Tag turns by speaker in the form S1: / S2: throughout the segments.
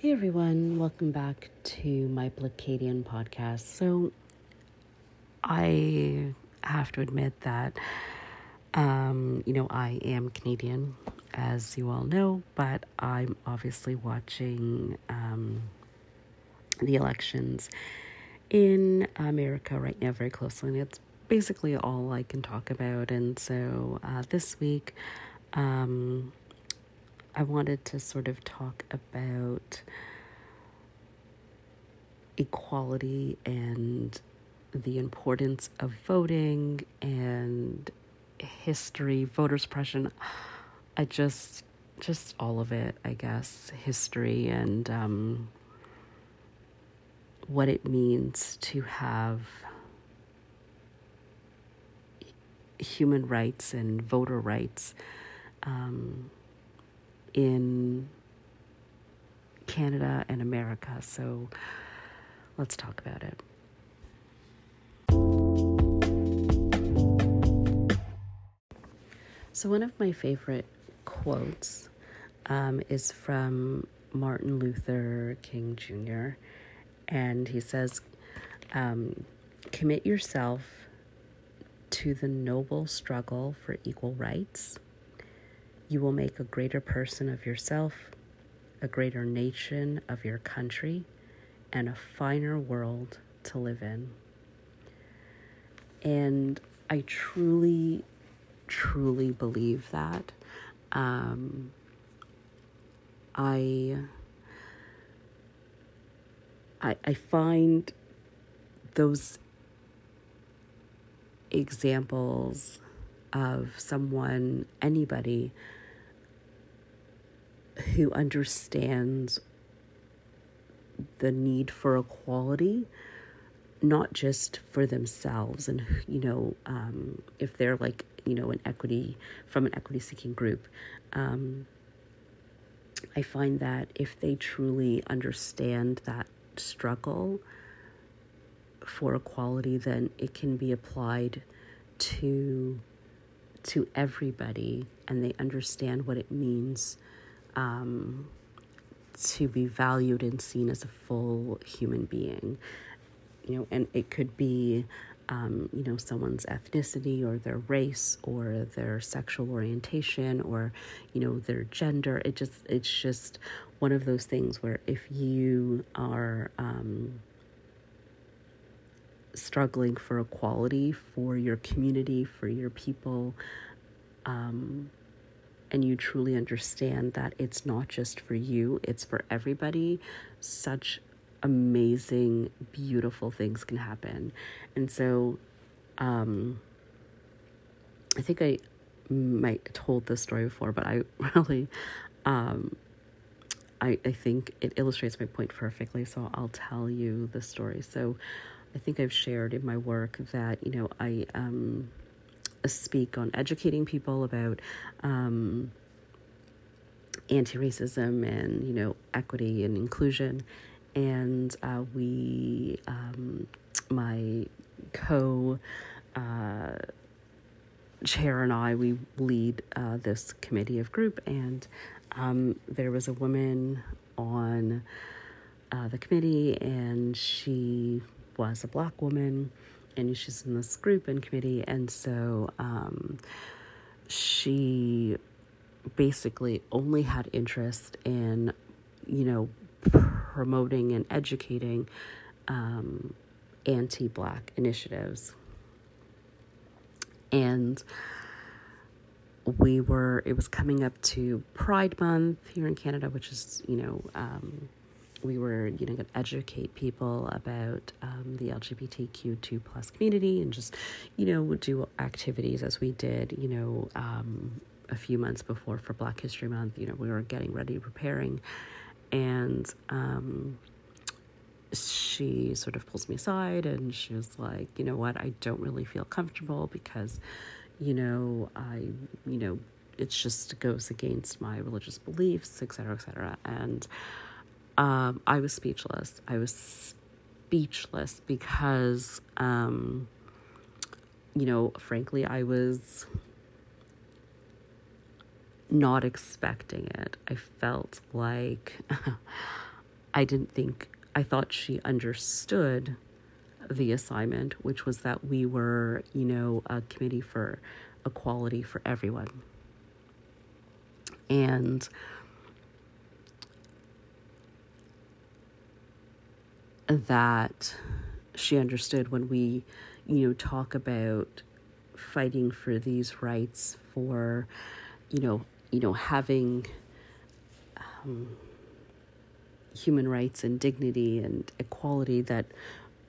S1: Hey everyone, welcome back to my Blacadian podcast. So, I have to admit that, um, you know, I am Canadian, as you all know, but I'm obviously watching um, the elections in America right now very closely, and it's basically all I can talk about. And so, uh, this week, um, I wanted to sort of talk about equality and the importance of voting and history, voter suppression. I just, just all of it, I guess, history and um, what it means to have human rights and voter rights. Um, in Canada and America. So let's talk about it. So, one of my favorite quotes um, is from Martin Luther King Jr., and he says, um, Commit yourself to the noble struggle for equal rights you will make a greater person of yourself, a greater nation of your country, and a finer world to live in. And I truly, truly believe that. Um, I, I, I find those examples of someone, anybody who understands the need for equality not just for themselves and you know um, if they're like you know an equity from an equity seeking group um, i find that if they truly understand that struggle for equality then it can be applied to to everybody and they understand what it means um, to be valued and seen as a full human being. You know, and it could be, um, you know, someone's ethnicity or their race or their sexual orientation or, you know, their gender. It just, it's just one of those things where if you are, um, struggling for equality for your community, for your people, um, and you truly understand that it's not just for you, it's for everybody, such amazing, beautiful things can happen. And so, um, I think I might told this story before, but I really, um, I, I think it illustrates my point perfectly. So I'll tell you the story. So I think I've shared in my work that, you know, I, um, speak on educating people about um, anti-racism and you know equity and inclusion. And uh, we um, my co uh, chair and I we lead uh, this committee of group. And um, there was a woman on uh, the committee and she was a black woman and she's in this group and committee, and so um, she basically only had interest in, you know, promoting and educating um, anti-black initiatives, and we were it was coming up to pride month here in canada which is you know um, we were you know going to educate people about um, the lgbtq2 plus community and just you know do activities as we did you know um, a few months before for black history month you know we were getting ready preparing. And um, she sort of pulls me aside and she was like you know what? I don't really feel comfortable because you know i you know it just goes against my religious beliefs et cetera et cetera. And um, I was speechless. I was speechless because, um, you know, frankly, I was not expecting it. I felt like I didn't think, I thought she understood the assignment, which was that we were, you know, a committee for equality for everyone. And that she understood when we, you know, talk about fighting for these rights for, you know, you know, having um, human rights and dignity and equality that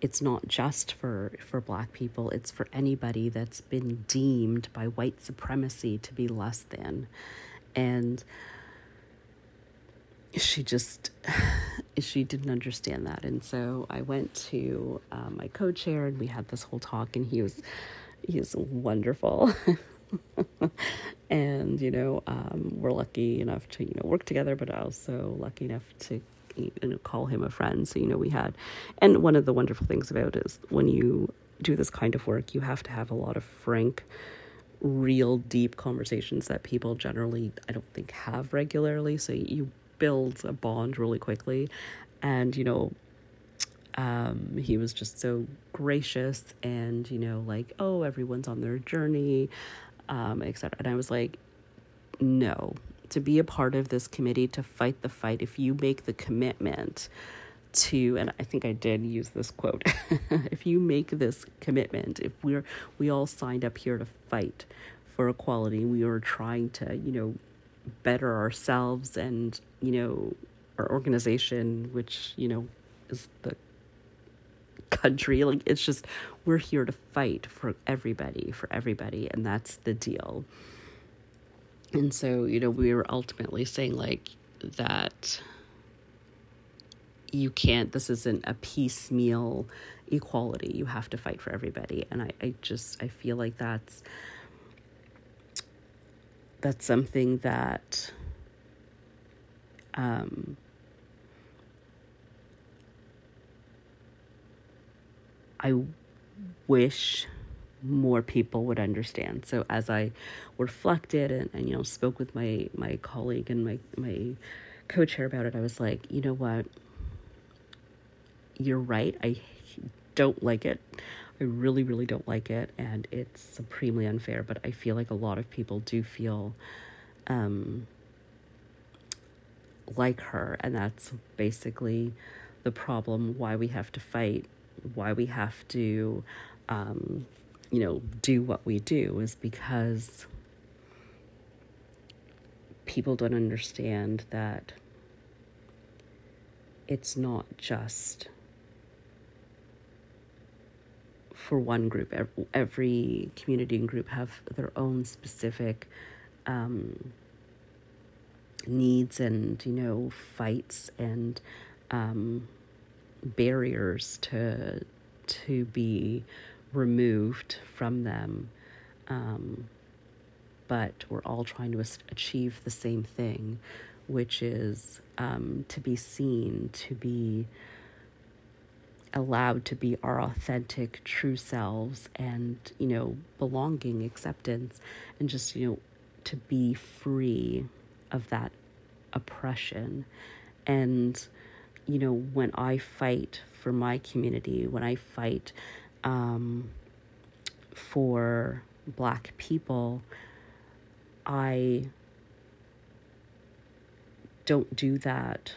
S1: it's not just for for black people it's for anybody that's been deemed by white supremacy to be less than. And she just she didn't understand that and so i went to um, my co-chair and we had this whole talk and he was he was wonderful and you know um, we're lucky enough to you know work together but also lucky enough to you know, call him a friend. So, you know, we had, and one of the wonderful things about is when you do this kind of work, you have to have a lot of frank, real deep conversations that people generally, I don't think, have regularly. So you build a bond really quickly. And, you know, um, he was just so gracious and, you know, like, oh, everyone's on their journey, um, etc. And I was like, no, to be a part of this committee to fight the fight if you make the commitment to and I think I did use this quote if you make this commitment if we're we all signed up here to fight for equality we are trying to you know better ourselves and you know our organization which you know is the country like it's just we're here to fight for everybody for everybody and that's the deal and so, you know, we were ultimately saying like that you can't, this isn't a piecemeal equality. You have to fight for everybody. And I, I just, I feel like that's, that's something that, um, I wish more people would understand. So as I reflected and, and you know spoke with my my colleague and my my co-chair about it, I was like, you know what? You're right. I don't like it. I really, really don't like it, and it's supremely unfair. But I feel like a lot of people do feel um, like her, and that's basically the problem. Why we have to fight, why we have to um, you know, do what we do is because people don't understand that it's not just for one group. Every community and group have their own specific um, needs and, you know, fights and um, barriers to to be removed from them. Um, but we're all trying to achieve the same thing, which is um, to be seen, to be allowed to be our authentic, true selves, and, you know, belonging, acceptance, and just, you know, to be free of that oppression. And, you know, when I fight for my community, when I fight um, for Black people, I don't do that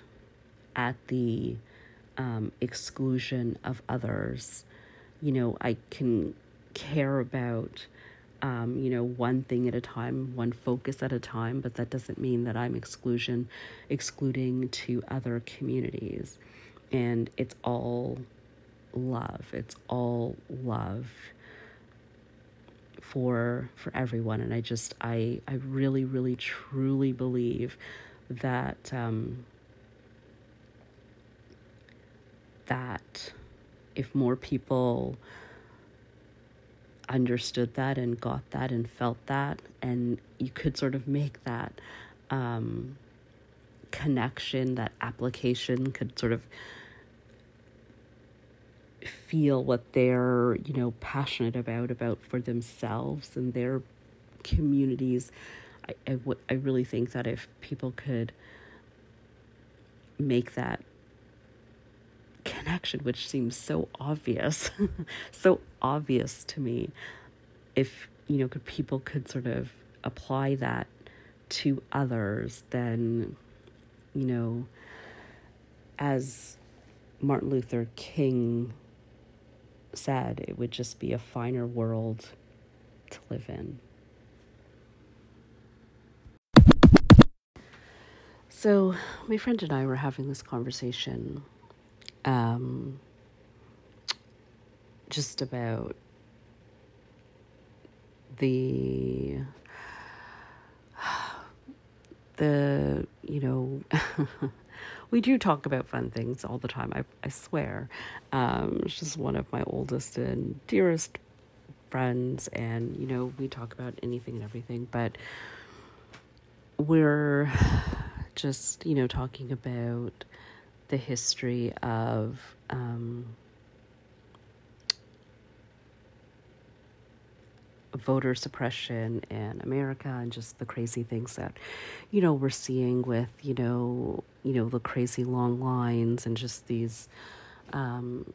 S1: at the um, exclusion of others. You know, I can care about, um, you know, one thing at a time, one focus at a time, but that doesn't mean that I'm exclusion, excluding to other communities. And it's all love. It's all love for for everyone and I just I I really really truly believe that um that if more people understood that and got that and felt that and you could sort of make that um connection that application could sort of feel what they're you know passionate about about for themselves and their communities. I, I, w- I really think that if people could make that connection, which seems so obvious, so obvious to me. If, you know, could, people could sort of apply that to others, then, you know, as Martin Luther King said, it would just be a finer world to live in. So, my friend and I were having this conversation um, just about the the you know we do talk about fun things all the time i, I swear. Um, she's one of my oldest and dearest friends and you know we talk about anything and everything but we're just, you know, talking about the history of um, voter suppression in America and just the crazy things that, you know, we're seeing with, you know, you know, the crazy long lines and just these, um,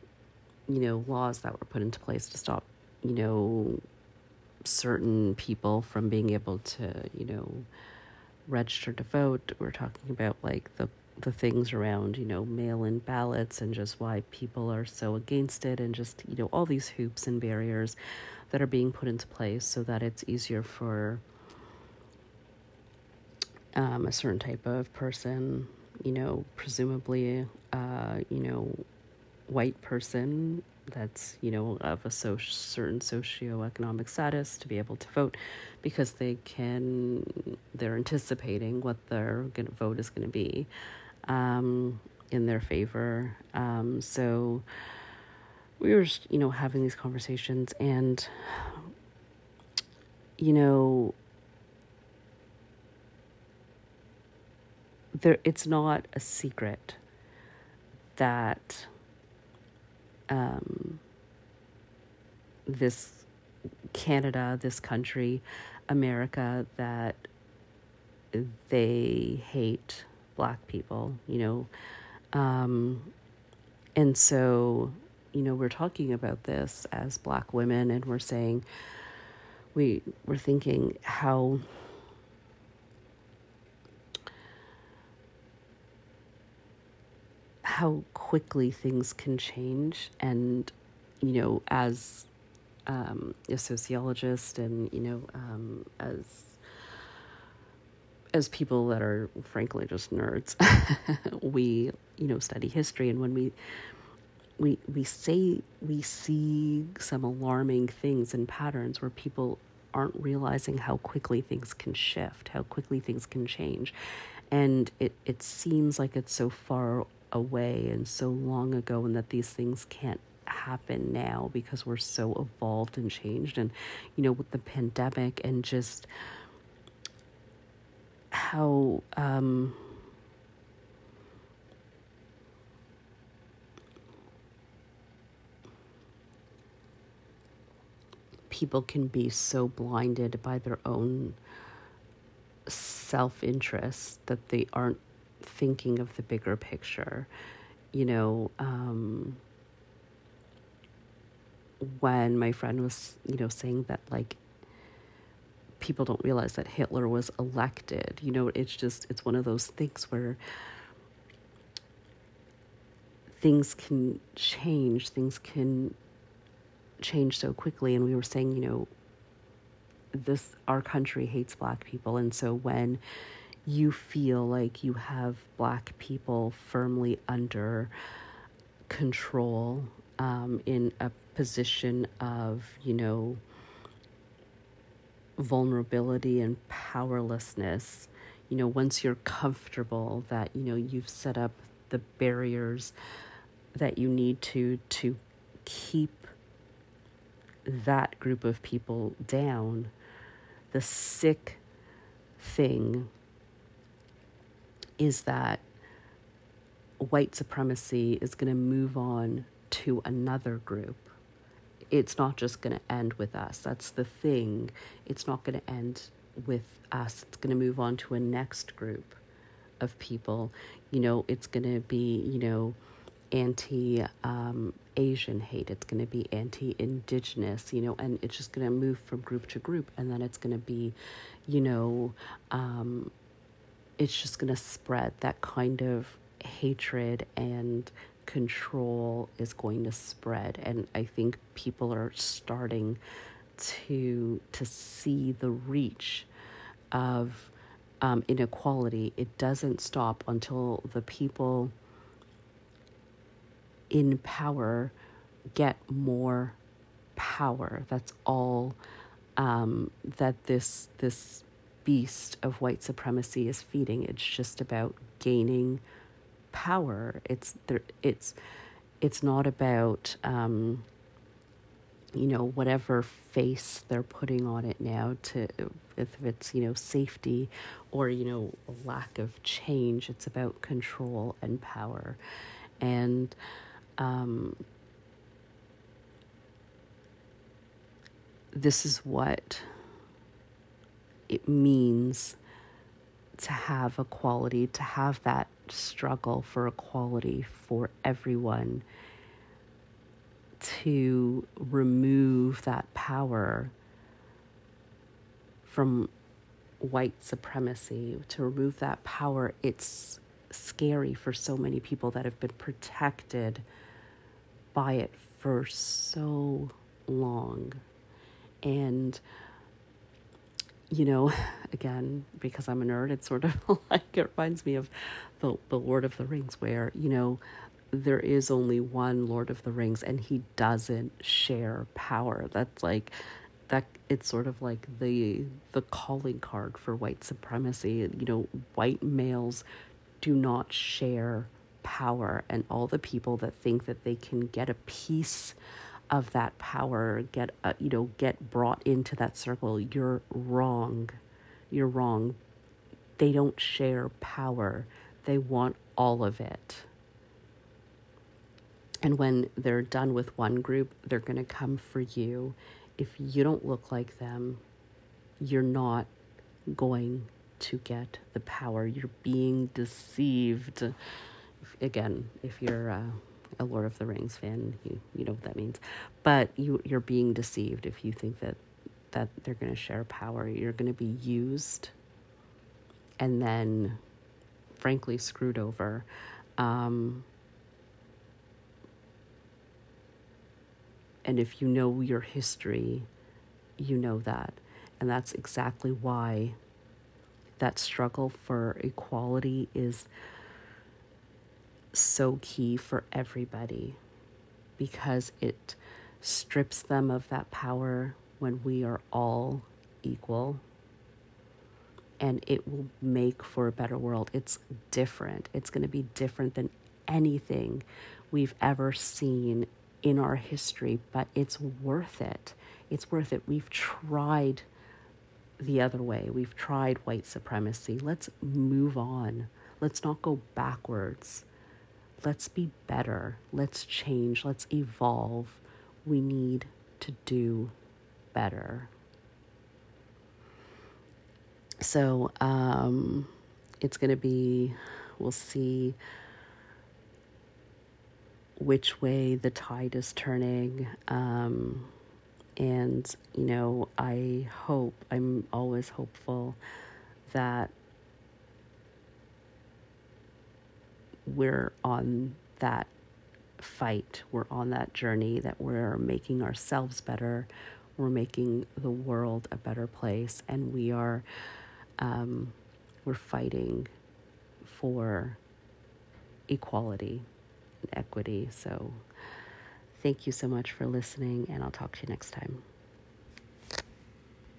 S1: you know, laws that were put into place to stop, you know, certain people from being able to, you know, register to vote. We're talking about like the the things around, you know, mail-in ballots and just why people are so against it and just, you know, all these hoops and barriers that are being put into place so that it's easier for um, a certain type of person, you know, presumably, uh, you know, white person that's you know of a so- certain socioeconomic status to be able to vote because they can they're anticipating what their vote is going to be um, in their favor. Um, so we were you know having these conversations and you know there it's not a secret that um, this Canada, this country, America, that they hate black people, you know. Um, and so, you know, we're talking about this as black women and we're saying, we, we're thinking how how quickly things can change and you know as um, a sociologist and you know um, as as people that are frankly just nerds we you know study history and when we we we say we see some alarming things and patterns where people aren't realizing how quickly things can shift how quickly things can change and it it seems like it's so far away and so long ago, and that these things can't happen now because we're so evolved and changed. And, you know, with the pandemic and just how, um, people can be so blinded by their own self interest that they aren't thinking of the bigger picture. You know, um, when my friend was, you know, saying that like people don't realize that Hitler was elected, you know, it's just, it's one of those things where things can change, things can change so quickly. And we were saying, you know, this, our country hates black people. And so when, you feel like you have black people firmly under control um, in a position of, you know, vulnerability and powerlessness. You know, once you're comfortable that, you know, you've set up the barriers that you need to to keep that group of people down, the sick thing is that white supremacy is going to move on to another group. It's not just going to end with us. That's the thing. It's not going to end with us. It's going to move on to a next group of people. You know, it's going to be, you know, anti um, Asian hate, it's going to be anti indigenous, you know, and it's just going to move from group to group. And then it's going to be, you know, um, it's just going to spread that kind of hatred and control is going to spread. And I think people are starting to to see the reach of um, inequality. It doesn't stop until the people in power get more power. That's all um, that this this beast of white supremacy is feeding. It's just about gaining power. It's. It's it's not about um, you know whatever face they're putting on it now to if it's you know safety or you know lack of change. It's about control and power, and um, this is what it means to have equality, to have that struggle for equality for everyone, to remove that power from white supremacy, to remove that power. It's scary for so many people that have been protected by it for so long. And, you know, again, because I'm a nerd, it's sort of like it reminds me of the, the Lord of the Rings, where, you know, there is only one Lord of the Rings and he doesn't share power. That's like, that it's sort of like the the calling card for white supremacy. You know white males do not share power and all the people that think that they can get a piece of that power get uh, you know get brought into that circle you're wrong. You're wrong. They don't share power they want all of it. And when they're done with one group they're going to come for you. If you don't look like them you're not going to get the power. You're being deceived. Again, if you're uh, a Lord of the Rings fan, you you know what that means. But you you're being deceived if you think that that they're going to share power. You're going to be used, and then, frankly, screwed over. Um, and if you know your history, you know that, and that's exactly why that struggle for equality is so key for everybody because it strips them of that power when we are all equal and it will make for a better world. It's different. It's going to be different than anything we've ever seen in our history, but it's worth it. It's worth it. We've tried the other way, we've tried white supremacy. Let's move on. Let's not go backwards let's be better, let's change, let's evolve. We need to do better. So um, it's going to be, we'll see which way the tide is turning. Um, and, you know, I hope, I'm always hopeful that we're on that fight, we're on that journey, that we're making ourselves better, we're making the world a better place, and we are um, we're fighting for equality and equity. So, thank you so much for listening, and I'll talk to you next time.